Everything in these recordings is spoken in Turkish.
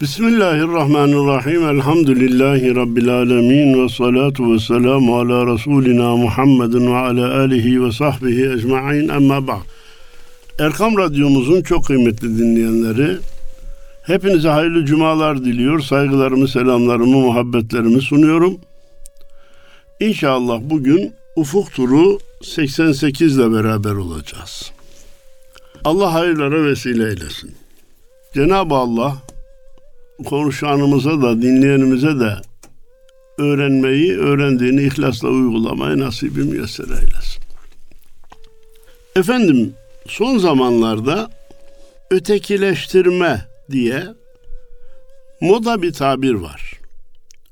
Bismillahirrahmanirrahim. Elhamdülillahi Rabbil alemin. Ve salatu ve selamu ala Resulina Muhammedin ve ala alihi ve sahbihi ecma'in. Amma ba'd. Erkam Radyomuzun çok kıymetli dinleyenleri, hepinize hayırlı cumalar diliyor. Saygılarımı, selamlarımı, muhabbetlerimi sunuyorum. İnşallah bugün Ufuk Turu 88 ile beraber olacağız. Allah hayırlara vesile eylesin. Cenab-ı Allah konuşanımıza da dinleyenimize de öğrenmeyi, öğrendiğini ihlasla uygulamayı nasibi müyesser eylesin. Efendim son zamanlarda ötekileştirme diye moda bir tabir var.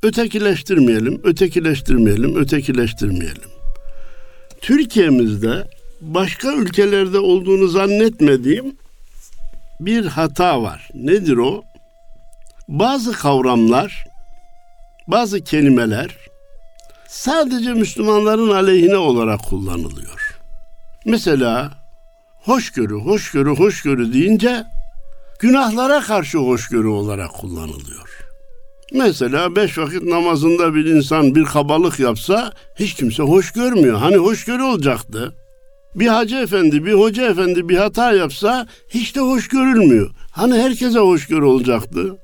Ötekileştirmeyelim, ötekileştirmeyelim, ötekileştirmeyelim. Türkiye'mizde başka ülkelerde olduğunu zannetmediğim bir hata var. Nedir o? Bazı kavramlar, bazı kelimeler sadece Müslümanların aleyhine olarak kullanılıyor. Mesela hoşgörü, hoşgörü, hoşgörü deyince günahlara karşı hoşgörü olarak kullanılıyor. Mesela beş vakit namazında bir insan bir kabalık yapsa hiç kimse hoş görmüyor. Hani hoşgörü olacaktı. Bir hacı efendi, bir hoca efendi bir hata yapsa hiç de hoş görülmüyor. Hani herkese hoşgörü olacaktı.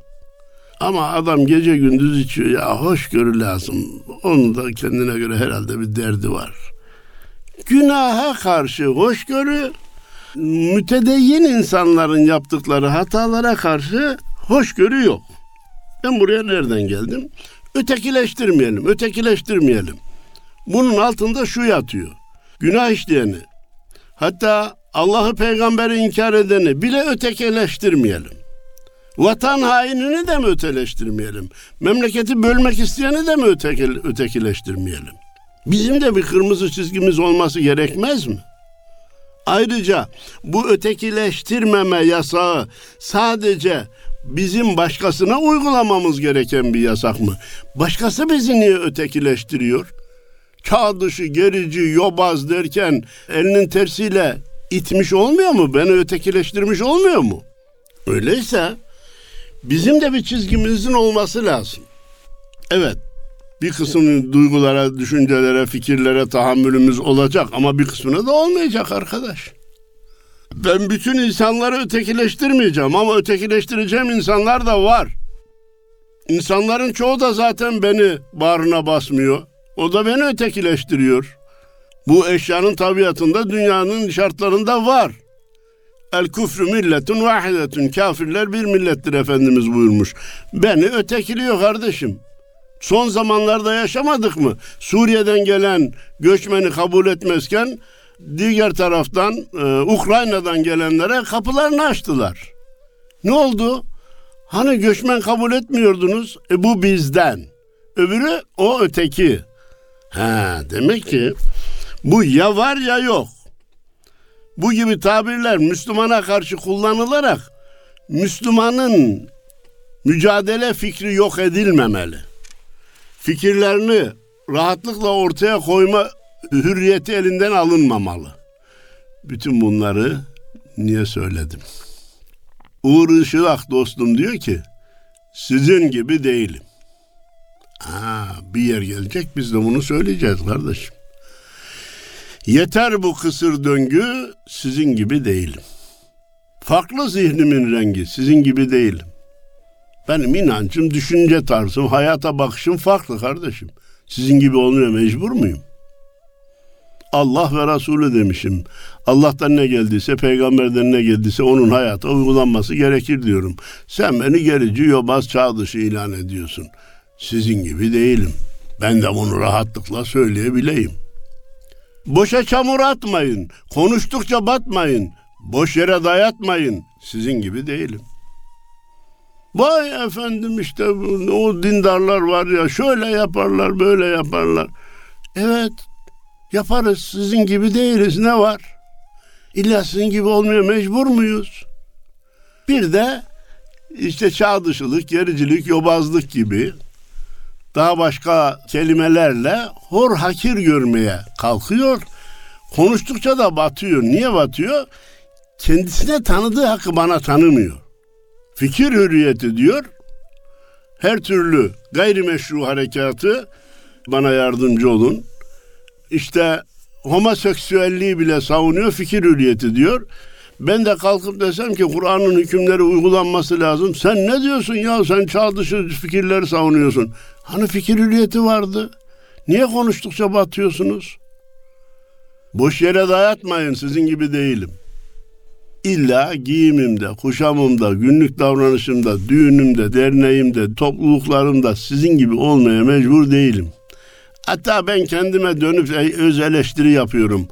Ama adam gece gündüz içiyor ya hoşgörü lazım. Onun da kendine göre herhalde bir derdi var. Günaha karşı hoşgörü, mütedeyyin insanların yaptıkları hatalara karşı hoşgörü yok. Ben buraya nereden geldim? Ötekileştirmeyelim, ötekileştirmeyelim. Bunun altında şu yatıyor. Günah işleyeni, hatta Allah'ı peygamberi inkar edeni bile ötekileştirmeyelim. Vatan hainini de mi öteleştirmeyelim? Memleketi bölmek isteyeni de mi ötekileştirmeyelim? Bizim de bir kırmızı çizgimiz olması gerekmez mi? Ayrıca bu ötekileştirmeme yasağı sadece bizim başkasına uygulamamız gereken bir yasak mı? Başkası bizi niye ötekileştiriyor? Çağ dışı, gerici, yobaz derken elinin tersiyle itmiş olmuyor mu? Beni ötekileştirmiş olmuyor mu? Öyleyse bizim de bir çizgimizin olması lazım. Evet, bir kısmının duygulara, düşüncelere, fikirlere tahammülümüz olacak ama bir kısmına da olmayacak arkadaş. Ben bütün insanları ötekileştirmeyeceğim ama ötekileştireceğim insanlar da var. İnsanların çoğu da zaten beni bağrına basmıyor. O da beni ötekileştiriyor. Bu eşyanın tabiatında dünyanın şartlarında var. El küfrü milletun vahidetun. Kafirler bir millettir Efendimiz buyurmuş. Beni ötekiliyor kardeşim. Son zamanlarda yaşamadık mı? Suriye'den gelen göçmeni kabul etmezken diğer taraftan e, Ukrayna'dan gelenlere kapılarını açtılar. Ne oldu? Hani göçmen kabul etmiyordunuz? E bu bizden. Öbürü o öteki. Ha demek ki bu ya var ya yok. Bu gibi tabirler Müslümana karşı kullanılarak Müslümanın mücadele fikri yok edilmemeli. Fikirlerini rahatlıkla ortaya koyma hürriyeti elinden alınmamalı. Bütün bunları niye söyledim? Uğur Işılak dostum diyor ki sizin gibi değilim. Ha, bir yer gelecek biz de bunu söyleyeceğiz kardeşim. Yeter bu kısır döngü sizin gibi değilim. Farklı zihnimin rengi sizin gibi değilim. Benim inancım, düşünce tarzım, hayata bakışım farklı kardeşim. Sizin gibi olmaya mecbur muyum? Allah ve Resulü demişim. Allah'tan ne geldiyse, peygamberden ne geldiyse onun hayata uygulanması gerekir diyorum. Sen beni gerici, yobaz, çağ dışı ilan ediyorsun. Sizin gibi değilim. Ben de bunu rahatlıkla söyleyebileyim. Boşa çamur atmayın. Konuştukça batmayın. Boş yere dayatmayın. Sizin gibi değilim. Vay efendim işte o dindarlar var ya şöyle yaparlar böyle yaparlar. Evet yaparız sizin gibi değiliz ne var? İlla sizin gibi olmaya mecbur muyuz? Bir de işte çağ dışılık, gericilik, yobazlık gibi daha başka kelimelerle hor hakir görmeye kalkıyor. Konuştukça da batıyor. Niye batıyor? Kendisine tanıdığı hakkı bana tanımıyor. Fikir hürriyeti diyor. her türlü gayrimeşru harekatı bana yardımcı olun. İşte homoseksüelliği bile savunuyor, fikir hürriyeti diyor. Ben de kalkıp desem ki Kur'an'ın hükümleri uygulanması lazım. Sen ne diyorsun ya sen çağ dışı fikirleri savunuyorsun. Hani fikir hürriyeti vardı. Niye konuştukça batıyorsunuz? Boş yere dayatmayın sizin gibi değilim. İlla giyimimde, kuşamımda, günlük davranışımda, düğünümde, derneğimde, topluluklarımda sizin gibi olmaya mecbur değilim. Hatta ben kendime dönüp öz eleştiri yapıyorum.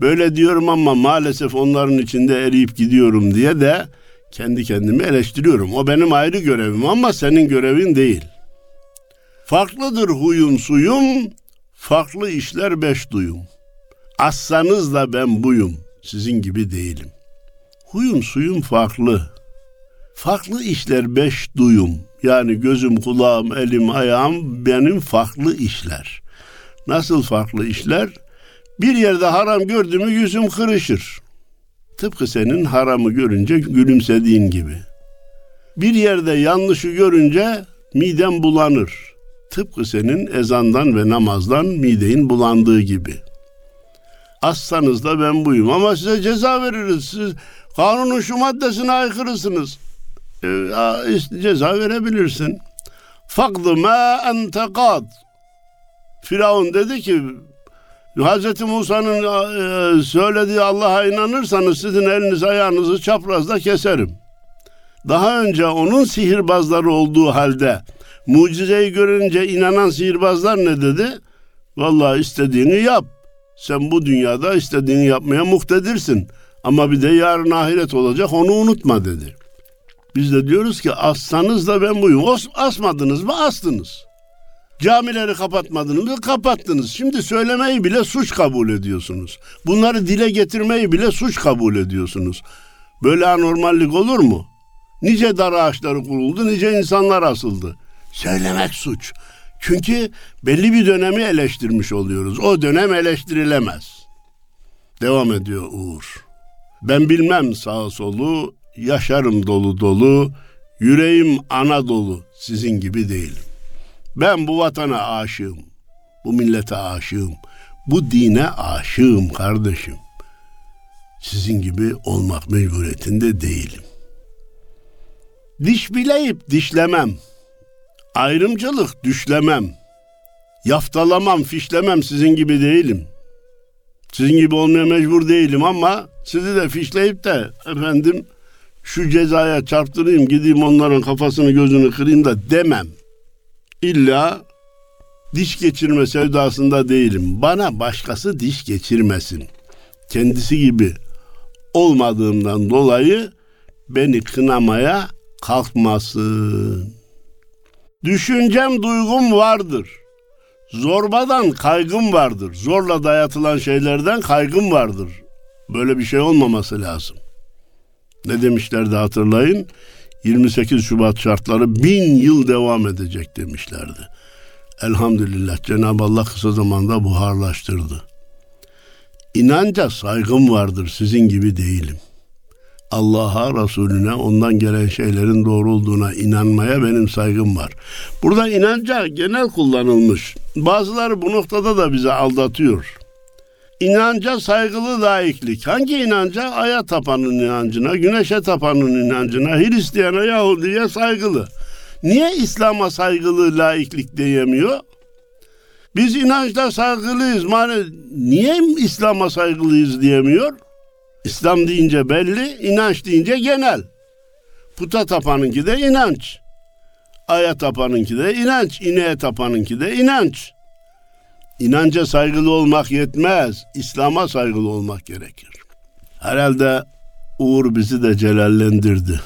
Böyle diyorum ama maalesef onların içinde eriyip gidiyorum diye de kendi kendimi eleştiriyorum. O benim ayrı görevim ama senin görevin değil. Farklıdır huyum suyum, farklı işler beş duyum. Assanız da ben buyum, sizin gibi değilim. Huyum suyum farklı. Farklı işler beş duyum. Yani gözüm, kulağım, elim, ayağım benim farklı işler. Nasıl farklı işler? Bir yerde haram gördüğümü yüzüm kırışır. Tıpkı senin haramı görünce gülümsediğin gibi. Bir yerde yanlışı görünce midem bulanır. Tıpkı senin ezandan ve namazdan mideyin bulandığı gibi. Assanız da ben buyum ama size ceza veririz. Siz kanunun şu maddesine aykırısınız. Ee, ceza verebilirsin. Fakdı ma ente kad. Firavun dedi ki Hz. Musa'nın e, söylediği Allah'a inanırsanız sizin eliniz ayağınızı çaprazda keserim. Daha önce onun sihirbazları olduğu halde mucizeyi görünce inanan sihirbazlar ne dedi? Vallahi istediğini yap. Sen bu dünyada istediğini yapmaya muhtedirsin. Ama bir de yarın ahiret olacak onu unutma dedi. Biz de diyoruz ki assanız da ben buyum. As, asmadınız mı astınız. Camileri kapatmadınız mı kapattınız. Şimdi söylemeyi bile suç kabul ediyorsunuz. Bunları dile getirmeyi bile suç kabul ediyorsunuz. Böyle anormallik olur mu? Nice dar ağaçları kuruldu, nice insanlar asıldı. Söylemek suç. Çünkü belli bir dönemi eleştirmiş oluyoruz. O dönem eleştirilemez. Devam ediyor Uğur. Ben bilmem sağ solu, yaşarım dolu dolu, yüreğim Anadolu, sizin gibi değilim. Ben bu vatana aşığım, bu millete aşığım, bu dine aşığım kardeşim. Sizin gibi olmak mecburiyetinde değilim. Diş bileyip dişlemem. Ayrımcılık düşlemem. Yaftalamam, fişlemem sizin gibi değilim. Sizin gibi olmaya mecbur değilim ama sizi de fişleyip de efendim şu cezaya çarptırayım gideyim onların kafasını gözünü kırayım da demem. İlla diş geçirme sevdasında değilim. Bana başkası diş geçirmesin. Kendisi gibi olmadığımdan dolayı beni kınamaya kalkmasın. Düşüncem duygum vardır. Zorbadan kaygım vardır. Zorla dayatılan şeylerden kaygım vardır. Böyle bir şey olmaması lazım. Ne demişlerdi hatırlayın? 28 Şubat şartları bin yıl devam edecek demişlerdi. Elhamdülillah Cenab-ı Allah kısa zamanda buharlaştırdı. İnanca saygım vardır sizin gibi değilim. Allah'a, Resulüne, ondan gelen şeylerin doğru olduğuna inanmaya benim saygım var. Burada inanca genel kullanılmış. Bazıları bu noktada da bize aldatıyor. İnanca saygılı laiklik. Hangi inanca? Aya tapanın inancına, güneşe tapanın inancına, Hristiyana, Yahudiye saygılı. Niye İslam'a saygılı laiklik diyemiyor? Biz inançta saygılıyız. Yani niye İslam'a saygılıyız diyemiyor? İslam deyince belli, inanç deyince genel. Puta tapanınki de inanç. Aya tapanınki de inanç, ineğe tapanınki de inanç. İnanca saygılı olmak yetmez. İslam'a saygılı olmak gerekir. Herhalde Uğur bizi de celallendirdi.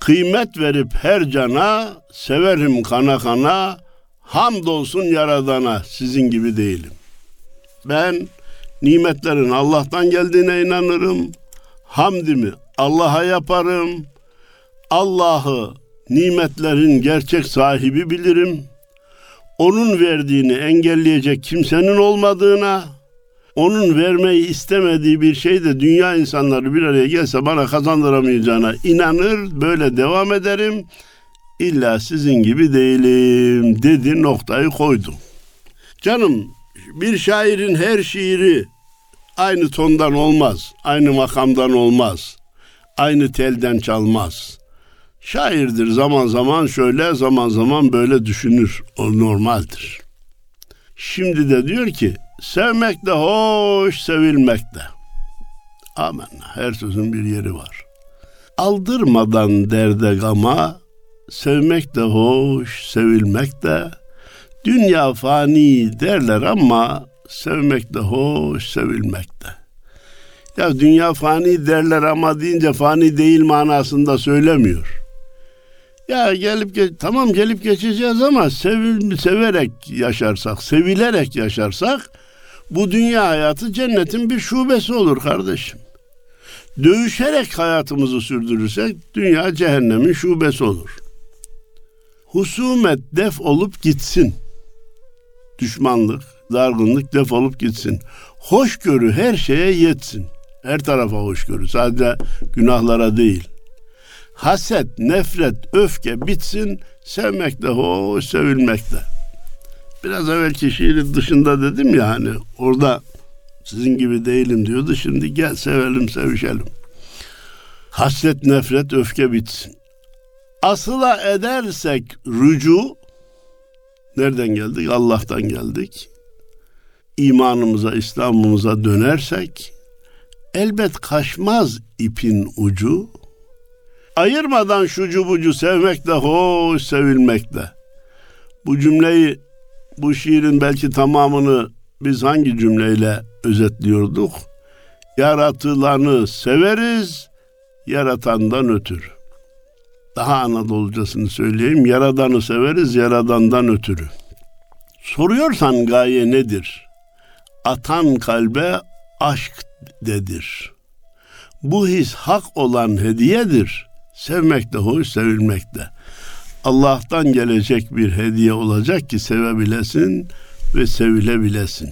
Kıymet verip her cana, severim kana kana, hamdolsun yaradana, sizin gibi değilim. Ben nimetlerin Allah'tan geldiğine inanırım. Hamdimi Allah'a yaparım. Allah'ı nimetlerin gerçek sahibi bilirim. Onun verdiğini engelleyecek kimsenin olmadığına, onun vermeyi istemediği bir şey de dünya insanları bir araya gelse bana kazandıramayacağına inanır, böyle devam ederim. İlla sizin gibi değilim dedi noktayı koydu. Canım bir şairin her şiiri aynı tondan olmaz, aynı makamdan olmaz, aynı telden çalmaz. Şairdir zaman zaman şöyle zaman zaman böyle düşünür. O normaldir. Şimdi de diyor ki sevmek de hoş sevilmek de. Amen. Her sözün bir yeri var. Aldırmadan derde gama sevmek de hoş sevilmek de dünya fani derler ama sevmek de hoş sevilmek de. Ya dünya fani derler ama deyince fani değil manasında söylemiyor. Ya gelip geç, tamam gelip geçeceğiz ama sevil, severek yaşarsak, sevilerek yaşarsak bu dünya hayatı cennetin bir şubesi olur kardeşim. Dövüşerek hayatımızı sürdürürsek dünya cehennemin şubesi olur. Husumet def olup gitsin. Düşmanlık, dargınlık def olup gitsin. Hoşgörü her şeye yetsin. Her tarafa hoşgörü. Sadece günahlara değil. Haset, nefret, öfke bitsin. Sevmek de hoş, sevilmek de. Biraz evvelki şiirin dışında dedim ya hani orada sizin gibi değilim diyordu. Şimdi gel sevelim, sevişelim. Hasret, nefret, öfke bitsin. Asıla edersek rücu nereden geldik? Allah'tan geldik. İmanımıza, İslam'ımıza dönersek elbet kaçmaz ipin ucu. Ayırmadan şucu bucu sevmek de hoş sevilmek de. Bu cümleyi bu şiirin belki tamamını biz hangi cümleyle özetliyorduk? Yaratılanı severiz, yaratandan ötürü. Daha Anadolucasını söyleyeyim. Yaradanı severiz, yaradandan ötürü. Soruyorsan gaye nedir? Atan kalbe aşk dedir. Bu his hak olan hediyedir. Sevmek de hoş, sevilmek de. Allah'tan gelecek bir hediye olacak ki sevebilesin ve sevilebilesin.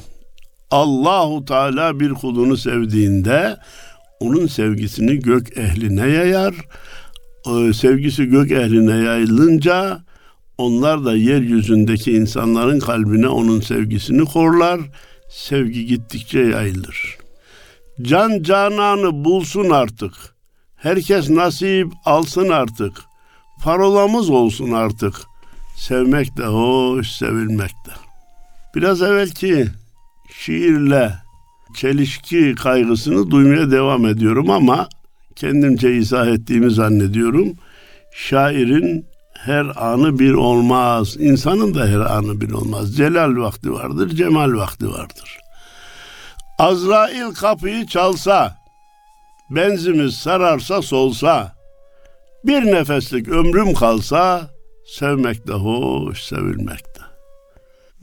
Allahu Teala bir kulunu sevdiğinde onun sevgisini gök ehline yayar. O sevgisi gök ehline yayılınca onlar da yeryüzündeki insanların kalbine onun sevgisini korlar. Sevgi gittikçe yayılır. Can cananı bulsun artık. Herkes nasip alsın artık. Parolamız olsun artık. Sevmek de hoş, sevilmek de. Biraz evvelki şiirle çelişki kaygısını duymaya devam ediyorum ama kendimce izah ettiğimi zannediyorum. Şairin her anı bir olmaz. İnsanın da her anı bir olmaz. Celal vakti vardır, cemal vakti vardır. Azrail kapıyı çalsa, benzimiz sararsa solsa, bir nefeslik ömrüm kalsa, sevmek de hoş, sevilmek de.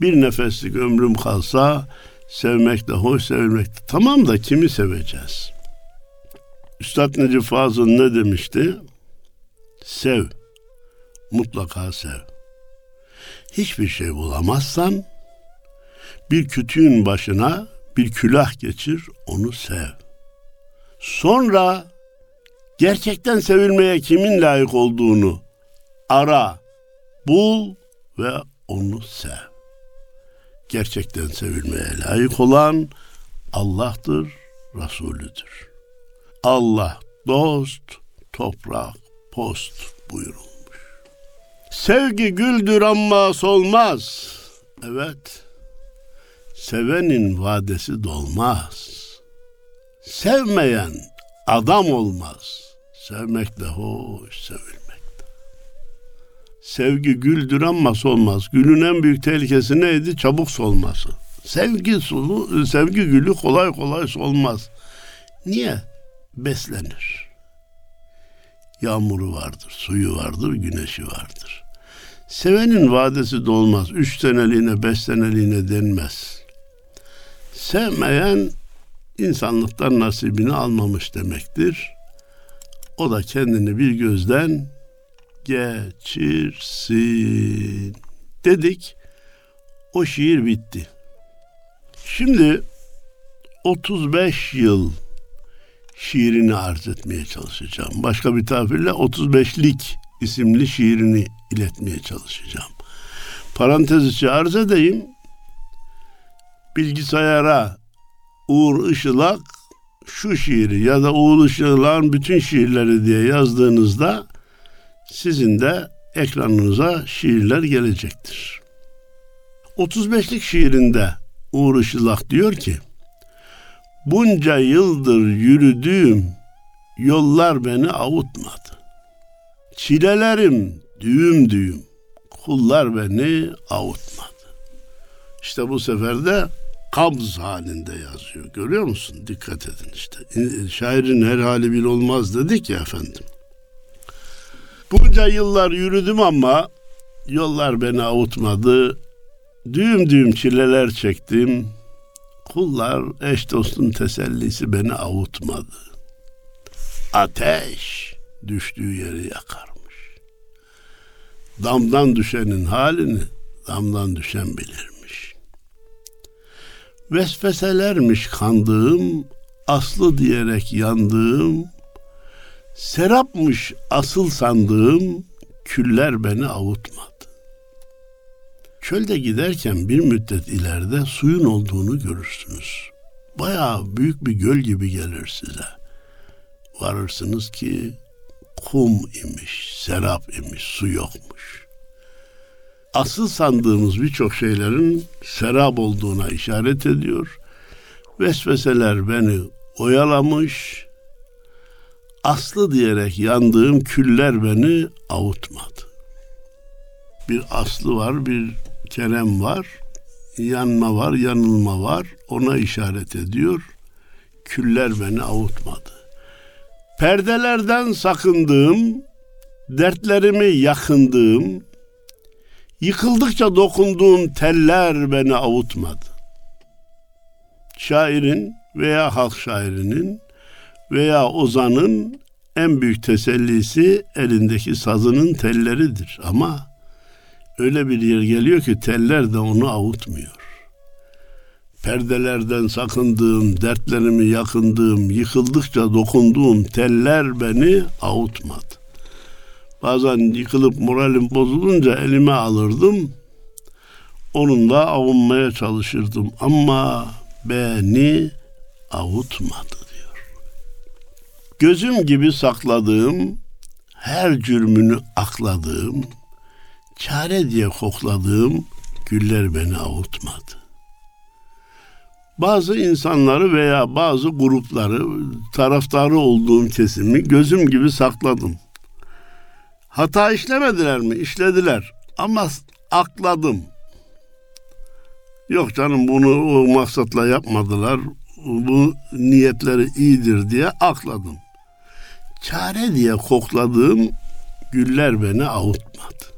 Bir nefeslik ömrüm kalsa, sevmek de hoş, sevilmek de. Tamam da kimi seveceğiz? Üstad Necip Fazıl ne demişti? Sev, mutlaka sev. Hiçbir şey bulamazsan, bir kütüğün başına bir külah geçir, onu sev. Sonra gerçekten sevilmeye kimin layık olduğunu ara, bul ve onu sev. Gerçekten sevilmeye layık olan Allah'tır, Resulüdür. Allah dost, toprak post buyurulmuş. Sevgi güldür ama solmaz. Evet, sevenin vadesi dolmaz. Sevmeyen adam olmaz. Sevmek de hoş, sevilmek de. Sevgi güldür ama solmaz. Gülün en büyük tehlikesi neydi? Çabuk solması. Sevgi sulu, sevgi gülü kolay kolay solmaz. Niye? Beslenir. Yağmuru vardır, suyu vardır, güneşi vardır. Sevenin vadesi dolmaz. Üç seneliğine, beş seneliğine denmez. Sevmeyen insanlıktan nasibini almamış demektir. O da kendini bir gözden geçirsin. Dedik. O şiir bitti. Şimdi 35 yıl şiirini arz etmeye çalışacağım. Başka bir tabirle 35'lik isimli şiirini iletmeye çalışacağım. Parantez içi arz edeyim. Bilgisayara Uğur Işılak şu şiiri ya da Uğur Işılak'ın bütün şiirleri diye yazdığınızda sizin de ekranınıza şiirler gelecektir. 35'lik şiirinde Uğur Işılak diyor ki Bunca yıldır yürüdüğüm yollar beni avutmadı. Çilelerim düğüm düğüm, kullar beni avutmadı. İşte bu sefer de kabz halinde yazıyor. Görüyor musun? Dikkat edin işte. Şairin her hali bir olmaz dedik ya efendim. Bunca yıllar yürüdüm ama yollar beni avutmadı. Düğüm düğüm çileler çektim. Kullar eş dostun tesellisi beni avutmadı. Ateş düştüğü yeri yakarmış. Damdan düşenin halini damdan düşen bilirmiş. Vesveselermiş kandığım, aslı diyerek yandığım, serapmış asıl sandığım, küller beni avutmadı. Çölde giderken bir müddet ileride suyun olduğunu görürsünüz. Bayağı büyük bir göl gibi gelir size. Varırsınız ki kum imiş, serap imiş, su yokmuş. Asıl sandığımız birçok şeylerin serap olduğuna işaret ediyor. Vesveseler beni oyalamış, aslı diyerek yandığım küller beni avutmadı. Bir aslı var, bir kerem var, yanma var, yanılma var. Ona işaret ediyor. Küller beni avutmadı. Perdelerden sakındığım, dertlerimi yakındığım, yıkıldıkça dokunduğum teller beni avutmadı. Şairin veya halk şairinin veya ozanın en büyük tesellisi elindeki sazının telleridir. Ama öyle bir yer geliyor ki teller de onu avutmuyor. Perdelerden sakındığım, dertlerimi yakındığım, yıkıldıkça dokunduğum teller beni avutmadı. Bazen yıkılıp moralim bozulunca elime alırdım. Onunla avunmaya çalışırdım ama beni avutmadı diyor. Gözüm gibi sakladığım, her cürmünü akladığım, çare diye kokladığım güller beni avutmadı. Bazı insanları veya bazı grupları, taraftarı olduğum kesimi gözüm gibi sakladım. Hata işlemediler mi? İşlediler. Ama akladım. Yok canım bunu o maksatla yapmadılar. Bu niyetleri iyidir diye akladım. Çare diye kokladığım güller beni avutmadı.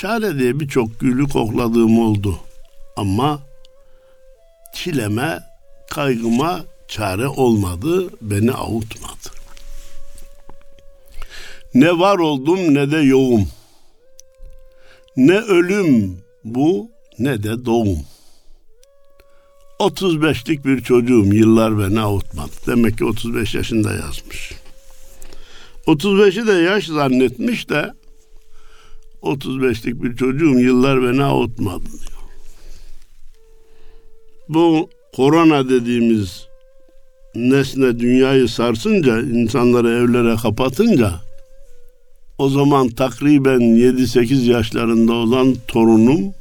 Çare diye birçok gülü kokladığım oldu. Ama çileme, kaygıma çare olmadı, beni avutmadı. Ne var oldum ne de yoğum. Ne ölüm bu ne de doğum. 35'lik bir çocuğum yıllar beni avutmadı. Demek ki 35 yaşında yazmış. 35'i de yaş zannetmiş de 35'lik bir çocuğum yıllar beni avutmadı diyor. Bu korona dediğimiz nesne dünyayı sarsınca, insanları evlere kapatınca o zaman takriben 7-8 yaşlarında olan torunum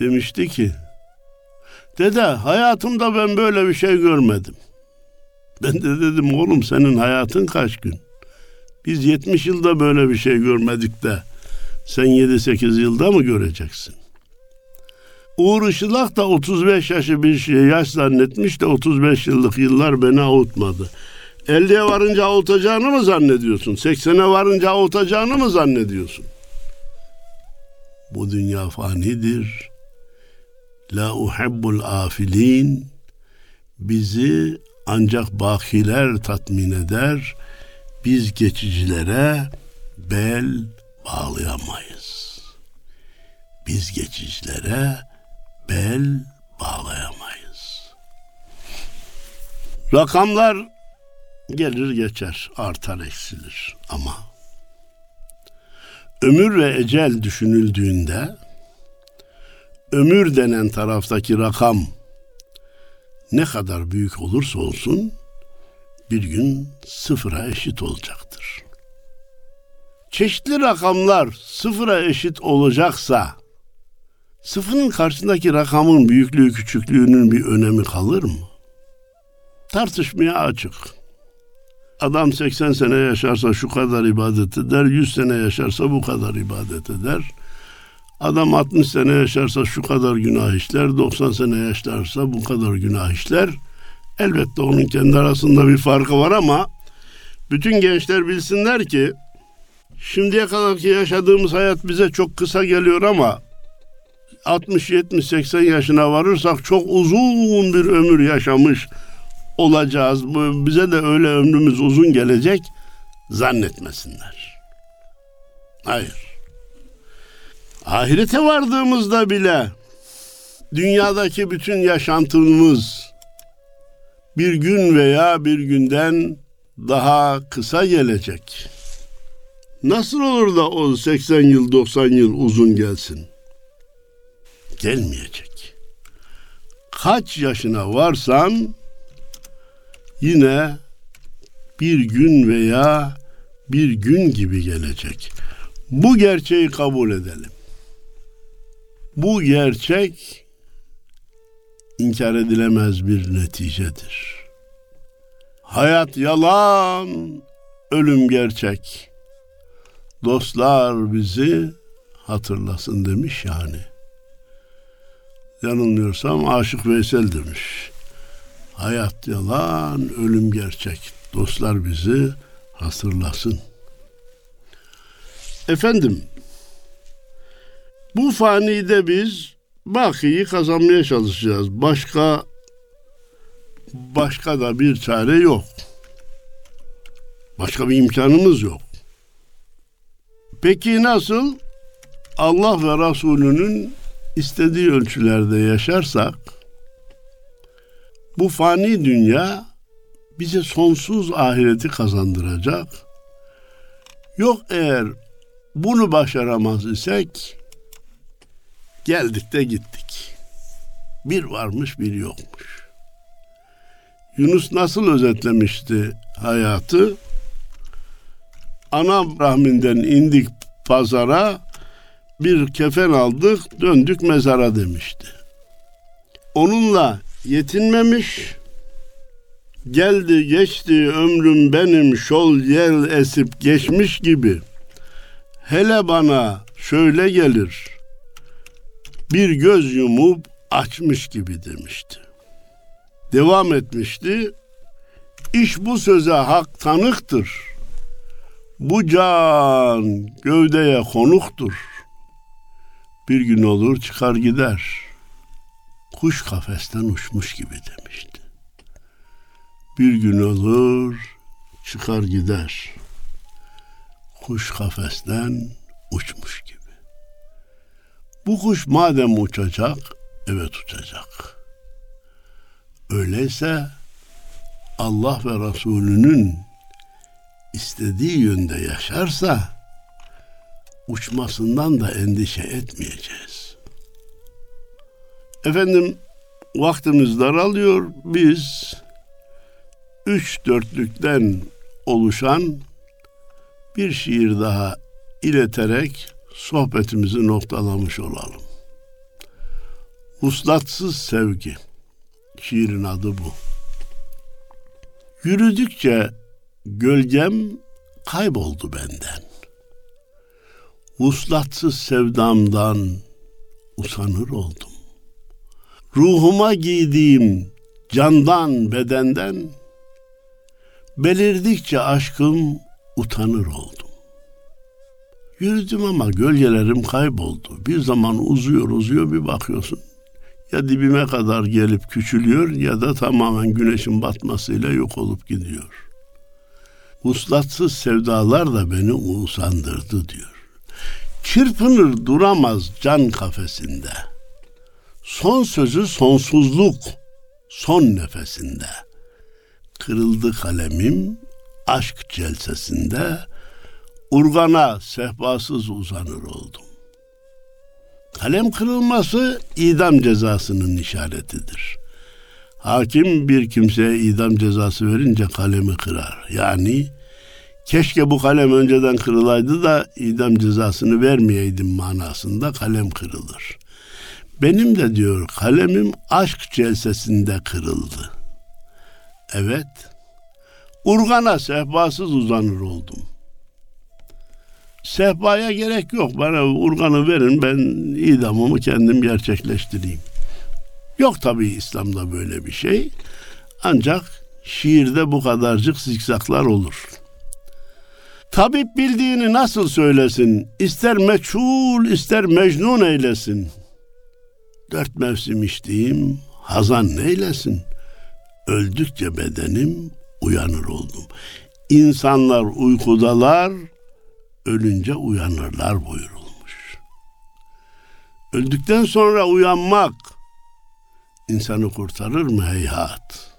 demişti ki Dede hayatımda ben böyle bir şey görmedim. Ben de dedim oğlum senin hayatın kaç gün? Biz 70 yılda böyle bir şey görmedik de sen 7-8 yılda mı göreceksin? Uğur Işılak da 35 yaşı bir şey yaş zannetmiş de 35 yıllık yıllar beni avutmadı. 50'ye varınca avutacağını mı zannediyorsun? 80'e varınca avutacağını mı zannediyorsun? Bu dünya fanidir. La uhibbul afilin. Bizi ancak bakiler tatmin eder. Biz geçicilere bel bağlayamayız. Biz geçicilere bel bağlayamayız. Rakamlar gelir geçer, artar eksilir ama ömür ve ecel düşünüldüğünde ömür denen taraftaki rakam ne kadar büyük olursa olsun bir gün sıfıra eşit olacaktır. Çeşitli rakamlar sıfıra eşit olacaksa sıfırın karşısındaki rakamın büyüklüğü küçüklüğünün bir önemi kalır mı? Tartışmaya açık. Adam 80 sene yaşarsa şu kadar ibadet eder, 100 sene yaşarsa bu kadar ibadet eder. Adam 60 sene yaşarsa şu kadar günah işler, 90 sene yaşarsa bu kadar günah işler. Elbette onun kendi arasında bir farkı var ama bütün gençler bilsinler ki şimdiye kadarki yaşadığımız hayat bize çok kısa geliyor ama 60, 70, 80 yaşına varırsak çok uzun bir ömür yaşamış olacağız. Bize de öyle ömrümüz uzun gelecek zannetmesinler. Hayır. Ahirete vardığımızda bile dünyadaki bütün yaşantımız bir gün veya bir günden daha kısa gelecek. Nasıl olur da o 80 yıl 90 yıl uzun gelsin? Gelmeyecek. Kaç yaşına varsan yine bir gün veya bir gün gibi gelecek. Bu gerçeği kabul edelim. Bu gerçek inkar edilemez bir neticedir. Hayat yalan, ölüm gerçek. Dostlar bizi hatırlasın demiş yani. Yanılmıyorsam Aşık Veysel demiş. Hayat yalan, ölüm gerçek. Dostlar bizi hatırlasın. Efendim, bu fanide biz bakiyi kazanmaya çalışacağız. Başka başka da bir çare yok. Başka bir imkanımız yok. Peki nasıl? Allah ve Resulünün istediği ölçülerde yaşarsak bu fani dünya bize sonsuz ahireti kazandıracak. Yok eğer bunu başaramaz isek geldik de gittik. Bir varmış bir yokmuş. Yunus nasıl özetlemişti hayatı? Ana rahminden indik pazara bir kefen aldık döndük mezara demişti. Onunla yetinmemiş geldi geçti ömrüm benim şol yel esip geçmiş gibi hele bana şöyle gelir bir göz yumup açmış gibi demişti. Devam etmişti. İş bu söze hak tanıktır. Bu can gövdeye konuktur. Bir gün olur çıkar gider. Kuş kafesten uçmuş gibi demişti. Bir gün olur çıkar gider. Kuş kafesten uçmuş gibi. Bu kuş madem uçacak, evet uçacak. Öyleyse Allah ve Resulünün istediği yönde yaşarsa uçmasından da endişe etmeyeceğiz. Efendim vaktimiz daralıyor. Biz üç dörtlükten oluşan bir şiir daha ileterek sohbetimizi noktalamış olalım. Uslatsız sevgi. Şiirin adı bu. Yürüdükçe gölgem kayboldu benden. Uslatsız sevdamdan usanır oldum. Ruhuma giydiğim candan bedenden belirdikçe aşkım utanır oldum. Yürüdüm ama gölgelerim kayboldu. Bir zaman uzuyor uzuyor bir bakıyorsun. Ya dibime kadar gelip küçülüyor ya da tamamen güneşin batmasıyla yok olup gidiyor. Uslatsız sevdalar da beni usandırdı diyor. Çırpınır duramaz can kafesinde. Son sözü sonsuzluk, son nefesinde. Kırıldı kalemim aşk celsesinde urgana sehpasız uzanır oldum. Kalem kırılması idam cezasının işaretidir. Hakim bir kimseye idam cezası verince kalemi kırar. Yani keşke bu kalem önceden kırılaydı da idam cezasını vermeyeydim manasında kalem kırılır. Benim de diyor kalemim aşk celsesinde kırıldı. Evet, urgana sehpasız uzanır oldum. Sehpaya gerek yok. Bana urganı verin ben idamımı kendim gerçekleştireyim. Yok tabii İslam'da böyle bir şey. Ancak şiirde bu kadarcık zikzaklar olur. Tabip bildiğini nasıl söylesin? İster meçhul ister mecnun eylesin. Dört mevsim içtiğim hazan neylesin? Öldükçe bedenim uyanır oldum. İnsanlar uykudalar, ölünce uyanırlar buyurulmuş. Öldükten sonra uyanmak insanı kurtarır mı heyhat?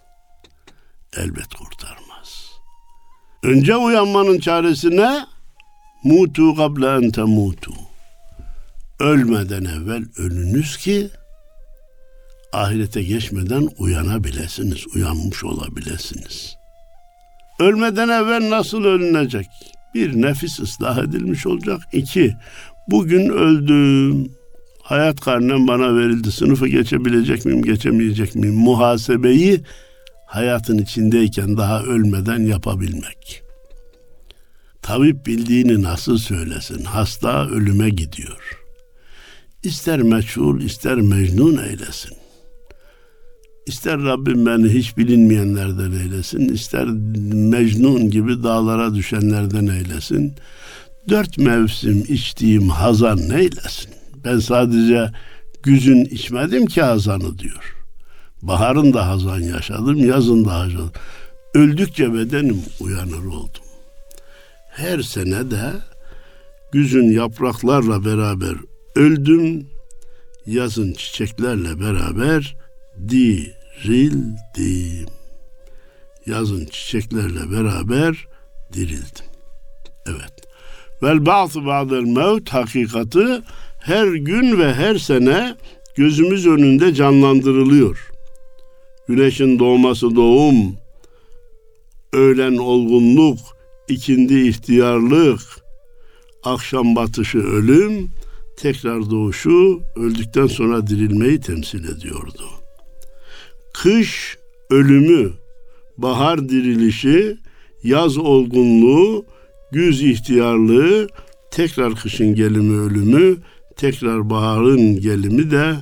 Elbet kurtarmaz. Önce uyanmanın çaresi ne? Mutu kabla en temutu. Ölmeden evvel ölünüz ki ahirete geçmeden uyanabilirsiniz, uyanmış olabilirsiniz. Ölmeden evvel nasıl ölünecek? Bir, nefis ıslah edilmiş olacak. İki, bugün öldüm. Hayat karnem bana verildi. Sınıfı geçebilecek miyim, geçemeyecek miyim? Muhasebeyi hayatın içindeyken daha ölmeden yapabilmek. Tabip bildiğini nasıl söylesin? Hasta ölüme gidiyor. İster meçhul, ister mecnun eylesin. İster Rabbim beni hiç bilinmeyenlerden eylesin, ister Mecnun gibi dağlara düşenlerden eylesin. Dört mevsim içtiğim hazan neylesin? Ben sadece güzün içmedim ki hazanı diyor. Baharın da hazan yaşadım, yazın da hazan. Öldükçe bedenim uyanır oldum. Her sene de güzün yapraklarla beraber öldüm, yazın çiçeklerle beraber di dirildim. Yazın çiçeklerle beraber dirildim. Evet. Vel ba'su ba'del mevt hakikati her gün ve her sene gözümüz önünde canlandırılıyor. Güneşin doğması doğum, öğlen olgunluk, ikindi ihtiyarlık, akşam batışı ölüm, tekrar doğuşu, öldükten sonra dirilmeyi temsil ediyordu kış ölümü, bahar dirilişi, yaz olgunluğu, güz ihtiyarlığı, tekrar kışın gelimi ölümü, tekrar baharın gelimi de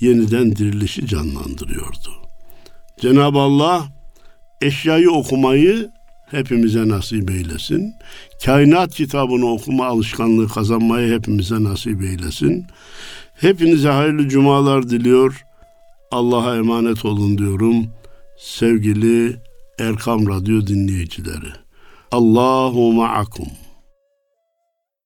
yeniden dirilişi canlandırıyordu. Cenab-ı Allah eşyayı okumayı hepimize nasip eylesin. Kainat kitabını okuma alışkanlığı kazanmayı hepimize nasip eylesin. Hepinize hayırlı cumalar diliyor. Allah'a emanet olun diyorum sevgili Erkam Radyo dinleyicileri. Allahu ma'akum.